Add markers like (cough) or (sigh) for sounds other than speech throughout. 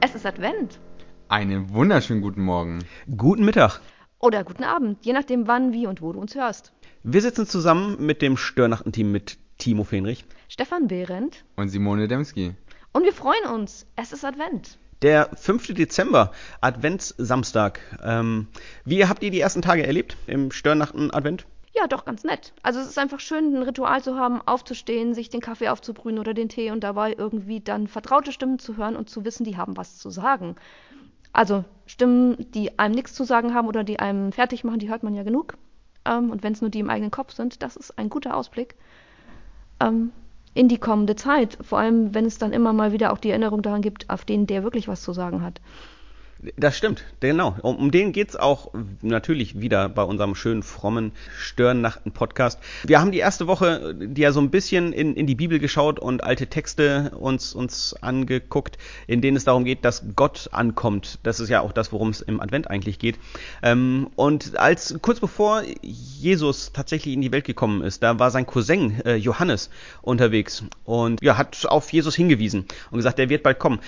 Es ist Advent. Einen wunderschönen guten Morgen. Guten Mittag. Oder guten Abend, je nachdem wann, wie und wo du uns hörst. Wir sitzen zusammen mit dem Störnachtenteam mit Timo Fenrich. Stefan Behrendt. Und Simone Demski. Und wir freuen uns. Es ist Advent. Der 5. Dezember, Adventssamstag. Ähm, wie habt ihr die ersten Tage erlebt im Störnachten-Advent? Ja, doch ganz nett. Also es ist einfach schön, ein Ritual zu haben, aufzustehen, sich den Kaffee aufzubrühen oder den Tee und dabei irgendwie dann vertraute Stimmen zu hören und zu wissen, die haben was zu sagen. Also Stimmen, die einem nichts zu sagen haben oder die einem fertig machen, die hört man ja genug. Ähm, und wenn es nur die im eigenen Kopf sind, das ist ein guter Ausblick ähm, in die kommende Zeit. Vor allem, wenn es dann immer mal wieder auch die Erinnerung daran gibt, auf denen der wirklich was zu sagen hat. Das stimmt, genau. Um, um den geht's auch natürlich wieder bei unserem schönen, frommen Störennachten-Podcast. Wir haben die erste Woche, die ja so ein bisschen in, in die Bibel geschaut und alte Texte uns, uns angeguckt, in denen es darum geht, dass Gott ankommt. Das ist ja auch das, worum es im Advent eigentlich geht. Ähm, und als kurz bevor Jesus tatsächlich in die Welt gekommen ist, da war sein Cousin äh, Johannes unterwegs und ja, hat auf Jesus hingewiesen und gesagt, er wird bald kommen.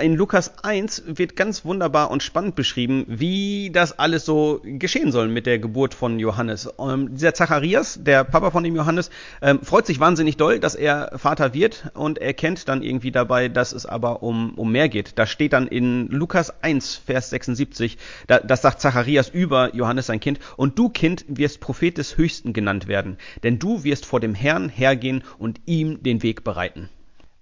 In Lukas 1 wird ganz wunderbar wunderbar und spannend beschrieben, wie das alles so geschehen soll mit der Geburt von Johannes. Ähm, dieser Zacharias, der Papa von dem Johannes, ähm, freut sich wahnsinnig doll, dass er Vater wird und erkennt dann irgendwie dabei, dass es aber um, um mehr geht. Da steht dann in Lukas 1, Vers 76, da, das sagt Zacharias über Johannes sein Kind, und du, Kind, wirst Prophet des Höchsten genannt werden, denn du wirst vor dem Herrn hergehen und ihm den Weg bereiten.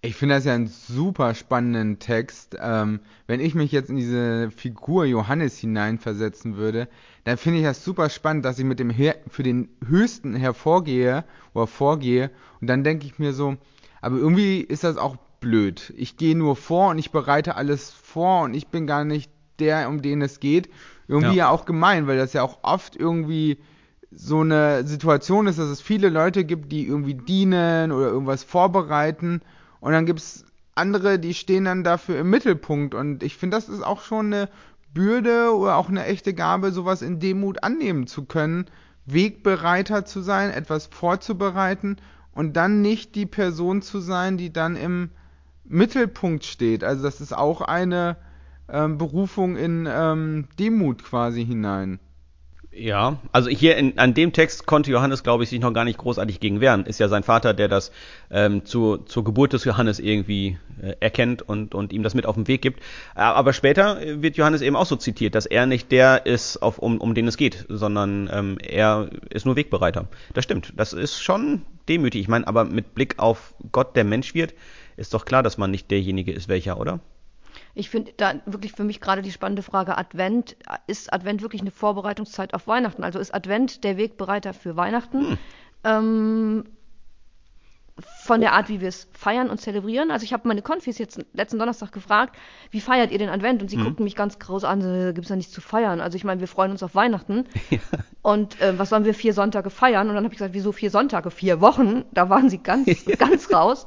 Ich finde das ja einen super spannenden Text. Ähm, wenn ich mich jetzt in diese Figur Johannes hineinversetzen würde, dann finde ich das super spannend, dass ich mit dem Her für den Höchsten hervorgehe oder vorgehe. Und dann denke ich mir so, aber irgendwie ist das auch blöd. Ich gehe nur vor und ich bereite alles vor und ich bin gar nicht der, um den es geht. Irgendwie ja, ja auch gemein, weil das ja auch oft irgendwie so eine Situation ist, dass es viele Leute gibt, die irgendwie dienen oder irgendwas vorbereiten und dann gibt's andere, die stehen dann dafür im Mittelpunkt. Und ich finde, das ist auch schon eine Bürde oder auch eine echte Gabe, sowas in Demut annehmen zu können, Wegbereiter zu sein, etwas vorzubereiten und dann nicht die Person zu sein, die dann im Mittelpunkt steht. Also das ist auch eine ähm, Berufung in ähm, Demut quasi hinein. Ja, also hier in, an dem Text konnte Johannes, glaube ich, sich noch gar nicht großartig gegen wehren. Ist ja sein Vater, der das ähm, zu, zur Geburt des Johannes irgendwie äh, erkennt und, und ihm das mit auf den Weg gibt. Äh, aber später wird Johannes eben auch so zitiert, dass er nicht der ist, auf, um, um den es geht, sondern ähm, er ist nur Wegbereiter. Das stimmt. Das ist schon demütig. Ich meine, aber mit Blick auf Gott, der Mensch wird, ist doch klar, dass man nicht derjenige ist, welcher, oder? Ich finde da wirklich für mich gerade die spannende Frage Advent. Ist Advent wirklich eine Vorbereitungszeit auf Weihnachten? Also ist Advent der Wegbereiter für Weihnachten? Hm. Ähm, von der Art, wie wir es feiern und zelebrieren. Also ich habe meine Konfis jetzt letzten Donnerstag gefragt, wie feiert ihr den Advent? Und sie mhm. guckten mich ganz groß an, so, gibt es ja nichts zu feiern. Also ich meine, wir freuen uns auf Weihnachten. (laughs) Ja. Und äh, was sollen wir vier Sonntage feiern? Und dann habe ich gesagt, wieso vier Sonntage? Vier Wochen? Da waren sie ganz, (laughs) ja. ganz raus.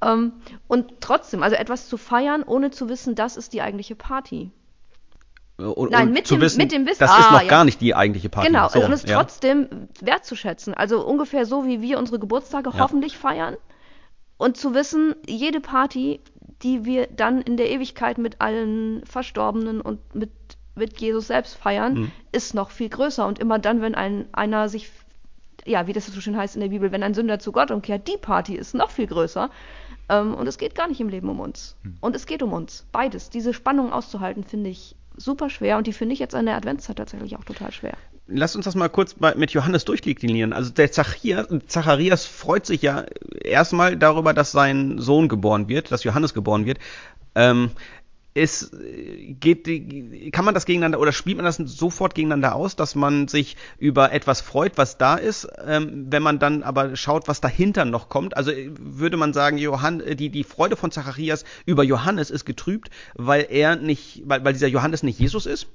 Ähm, und trotzdem, also etwas zu feiern, ohne zu wissen, das ist die eigentliche Party. Und, Nein, mit, dem, wissen, mit dem Wissen. Das ah, ist noch ja. gar nicht die eigentliche Party. Genau, so, und es ja. trotzdem wertzuschätzen. Also ungefähr so, wie wir unsere Geburtstage ja. hoffentlich feiern. Und zu wissen, jede Party, die wir dann in der Ewigkeit mit allen Verstorbenen und mit, mit Jesus selbst feiern, mhm. ist noch viel größer. Und immer dann, wenn ein, einer sich, ja, wie das so schön heißt in der Bibel, wenn ein Sünder zu Gott umkehrt, die Party ist noch viel größer. Ähm, und es geht gar nicht im Leben um uns. Mhm. Und es geht um uns. Beides. Diese Spannung auszuhalten, finde ich super schwer und die finde ich jetzt an der Adventszeit tatsächlich auch total schwer. Lass uns das mal kurz mit Johannes durchdeklinieren. Also der Zacharias, Zacharias freut sich ja erstmal darüber, dass sein Sohn geboren wird, dass Johannes geboren wird. Ähm, ist, geht, kann man das gegeneinander oder spielt man das sofort gegeneinander aus, dass man sich über etwas freut, was da ist, ähm, wenn man dann aber schaut, was dahinter noch kommt? Also würde man sagen, Johann, die, die Freude von Zacharias über Johannes ist getrübt, weil er nicht, weil, weil dieser Johannes nicht Jesus ist?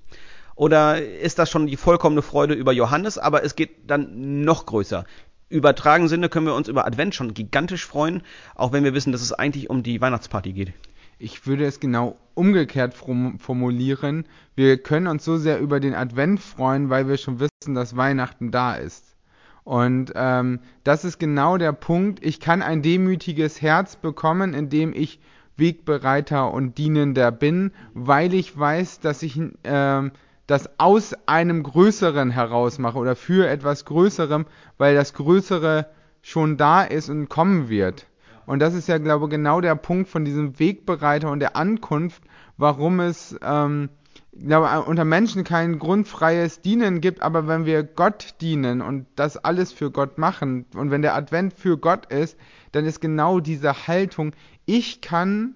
Oder ist das schon die vollkommene Freude über Johannes, aber es geht dann noch größer? Übertragen Sinne können wir uns über Advent schon gigantisch freuen, auch wenn wir wissen, dass es eigentlich um die Weihnachtsparty geht. Ich würde es genau umgekehrt formulieren. Wir können uns so sehr über den Advent freuen, weil wir schon wissen, dass Weihnachten da ist. Und ähm, das ist genau der Punkt. Ich kann ein demütiges Herz bekommen, indem ich Wegbereiter und Dienender bin, weil ich weiß, dass ich äh, das aus einem Größeren heraus mache oder für etwas Größerem, weil das Größere schon da ist und kommen wird. Und das ist ja, glaube ich, genau der Punkt von diesem Wegbereiter und der Ankunft, warum es ähm, glaube, unter Menschen kein grundfreies Dienen gibt, aber wenn wir Gott dienen und das alles für Gott machen und wenn der Advent für Gott ist, dann ist genau diese Haltung, ich kann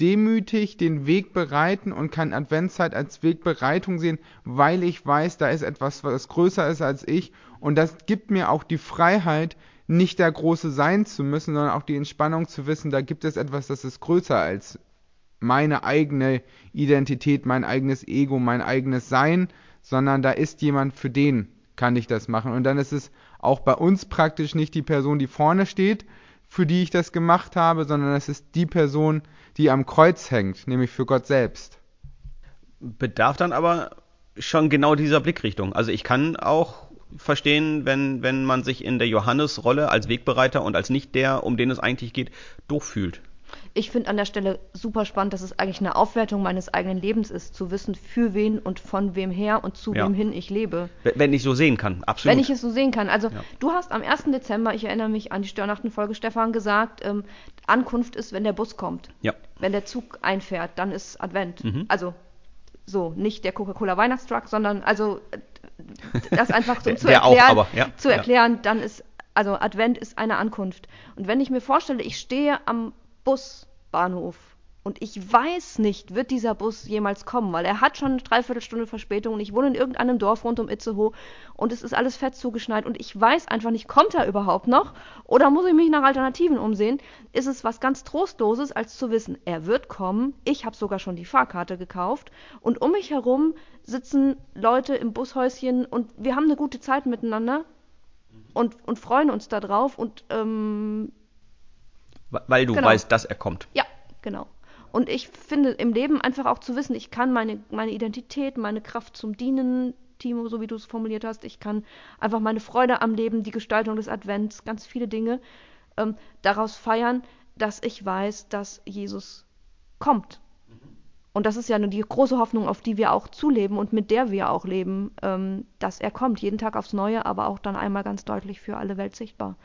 demütig den Weg bereiten und kann Adventszeit als Wegbereitung sehen, weil ich weiß, da ist etwas, was größer ist als ich. Und das gibt mir auch die Freiheit, nicht der Große sein zu müssen, sondern auch die Entspannung zu wissen, da gibt es etwas, das ist größer als meine eigene Identität, mein eigenes Ego, mein eigenes Sein, sondern da ist jemand, für den kann ich das machen. Und dann ist es auch bei uns praktisch nicht die Person, die vorne steht, für die ich das gemacht habe, sondern es ist die Person, die am Kreuz hängt, nämlich für Gott selbst. Bedarf dann aber schon genau dieser Blickrichtung. Also ich kann auch verstehen, wenn, wenn man sich in der Johannes-Rolle als Wegbereiter und als nicht der, um den es eigentlich geht, doof fühlt. Ich finde an der Stelle super spannend, dass es eigentlich eine Aufwertung meines eigenen Lebens ist, zu wissen, für wen und von wem her und zu ja. wem hin ich lebe. Wenn ich so sehen kann, absolut. Wenn ich es so sehen kann. Also ja. du hast am 1. Dezember, ich erinnere mich an die Störnachtenfolge, Stefan, gesagt, ähm, Ankunft ist, wenn der Bus kommt. Ja. Wenn der Zug einfährt, dann ist Advent. Mhm. Also so, nicht der Coca-Cola Weihnachtstruck, sondern also das einfach so (laughs) zu erklären, auch, aber, ja, zu erklären, dann ist also Advent ist eine Ankunft. Und wenn ich mir vorstelle, ich stehe am Busbahnhof und ich weiß nicht, wird dieser Bus jemals kommen, weil er hat schon eine Dreiviertelstunde Verspätung und ich wohne in irgendeinem Dorf rund um Itzehoe und es ist alles fett zugeschneit und ich weiß einfach nicht, kommt er überhaupt noch oder muss ich mich nach Alternativen umsehen, ist es was ganz Trostloses, als zu wissen, er wird kommen, ich habe sogar schon die Fahrkarte gekauft und um mich herum sitzen Leute im Bushäuschen und wir haben eine gute Zeit miteinander und, und freuen uns darauf und ähm, weil du genau. weißt, dass er kommt. Ja, genau. Und ich finde im Leben einfach auch zu wissen, ich kann meine, meine Identität, meine Kraft zum Dienen, Timo, so wie du es formuliert hast, ich kann einfach meine Freude am Leben, die Gestaltung des Advents, ganz viele Dinge ähm, daraus feiern, dass ich weiß, dass Jesus kommt. Und das ist ja nur die große Hoffnung, auf die wir auch zuleben und mit der wir auch leben, ähm, dass er kommt, jeden Tag aufs Neue, aber auch dann einmal ganz deutlich für alle Welt sichtbar.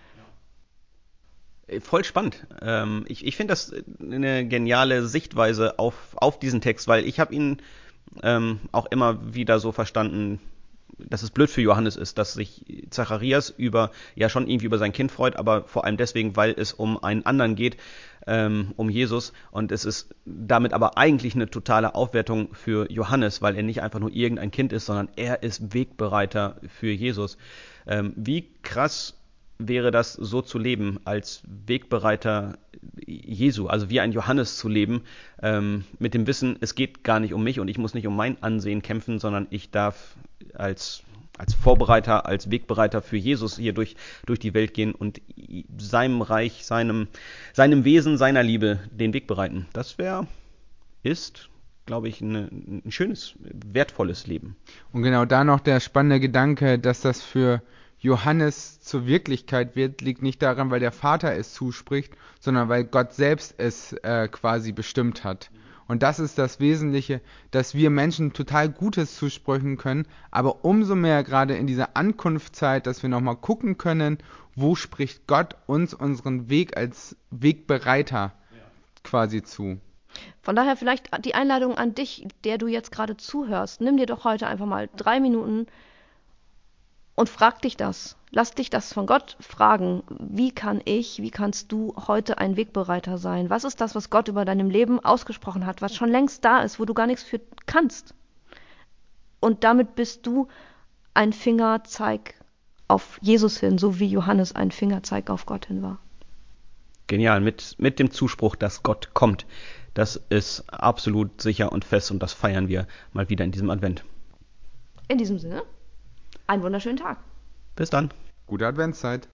Äh, voll spannend. Ähm, ich ich finde das eine geniale Sichtweise auf, auf diesen Text, weil ich habe ihn ähm, auch immer wieder so verstanden, dass es blöd für Johannes ist, dass sich Zacharias über, ja schon irgendwie über sein Kind freut, aber vor allem deswegen, weil es um einen anderen geht, ähm, um Jesus. Und es ist damit aber eigentlich eine totale Aufwertung für Johannes, weil er nicht einfach nur irgendein Kind ist, sondern er ist Wegbereiter für Jesus. Ähm, wie krass wäre das so zu leben, als Wegbereiter Jesu, also wie ein Johannes zu leben, ähm, mit dem Wissen, es geht gar nicht um mich und ich muss nicht um mein Ansehen kämpfen, sondern ich darf als, als Vorbereiter, als Wegbereiter für Jesus hier durch, durch die Welt gehen und seinem Reich, seinem, seinem Wesen, seiner Liebe den Weg bereiten. Das wäre, ist, glaube ich, eine, ein schönes, wertvolles Leben. Und genau da noch der spannende Gedanke, dass das für Johannes zur Wirklichkeit wird, liegt nicht daran, weil der Vater es zuspricht, sondern weil Gott selbst es äh, quasi bestimmt hat. Und das ist das Wesentliche, dass wir Menschen total Gutes zusprechen können, aber umso mehr gerade in dieser Ankunftszeit, dass wir nochmal gucken können, wo spricht Gott uns unseren Weg als Wegbereiter quasi zu. Von daher vielleicht die Einladung an dich, der du jetzt gerade zuhörst. Nimm dir doch heute einfach mal drei Minuten, und frag dich das. Lass dich das von Gott fragen. Wie kann ich, wie kannst du heute ein Wegbereiter sein? Was ist das, was Gott über deinem Leben ausgesprochen hat, was schon längst da ist, wo du gar nichts für kannst? Und damit bist du ein Fingerzeig auf Jesus hin, so wie Johannes ein Fingerzeig auf Gott hin war. Genial, mit, mit dem Zuspruch, dass Gott kommt. Das ist absolut sicher und fest und das feiern wir mal wieder in diesem Advent. In diesem Sinne einen wunderschönen Tag. Bis dann. Gute Adventszeit.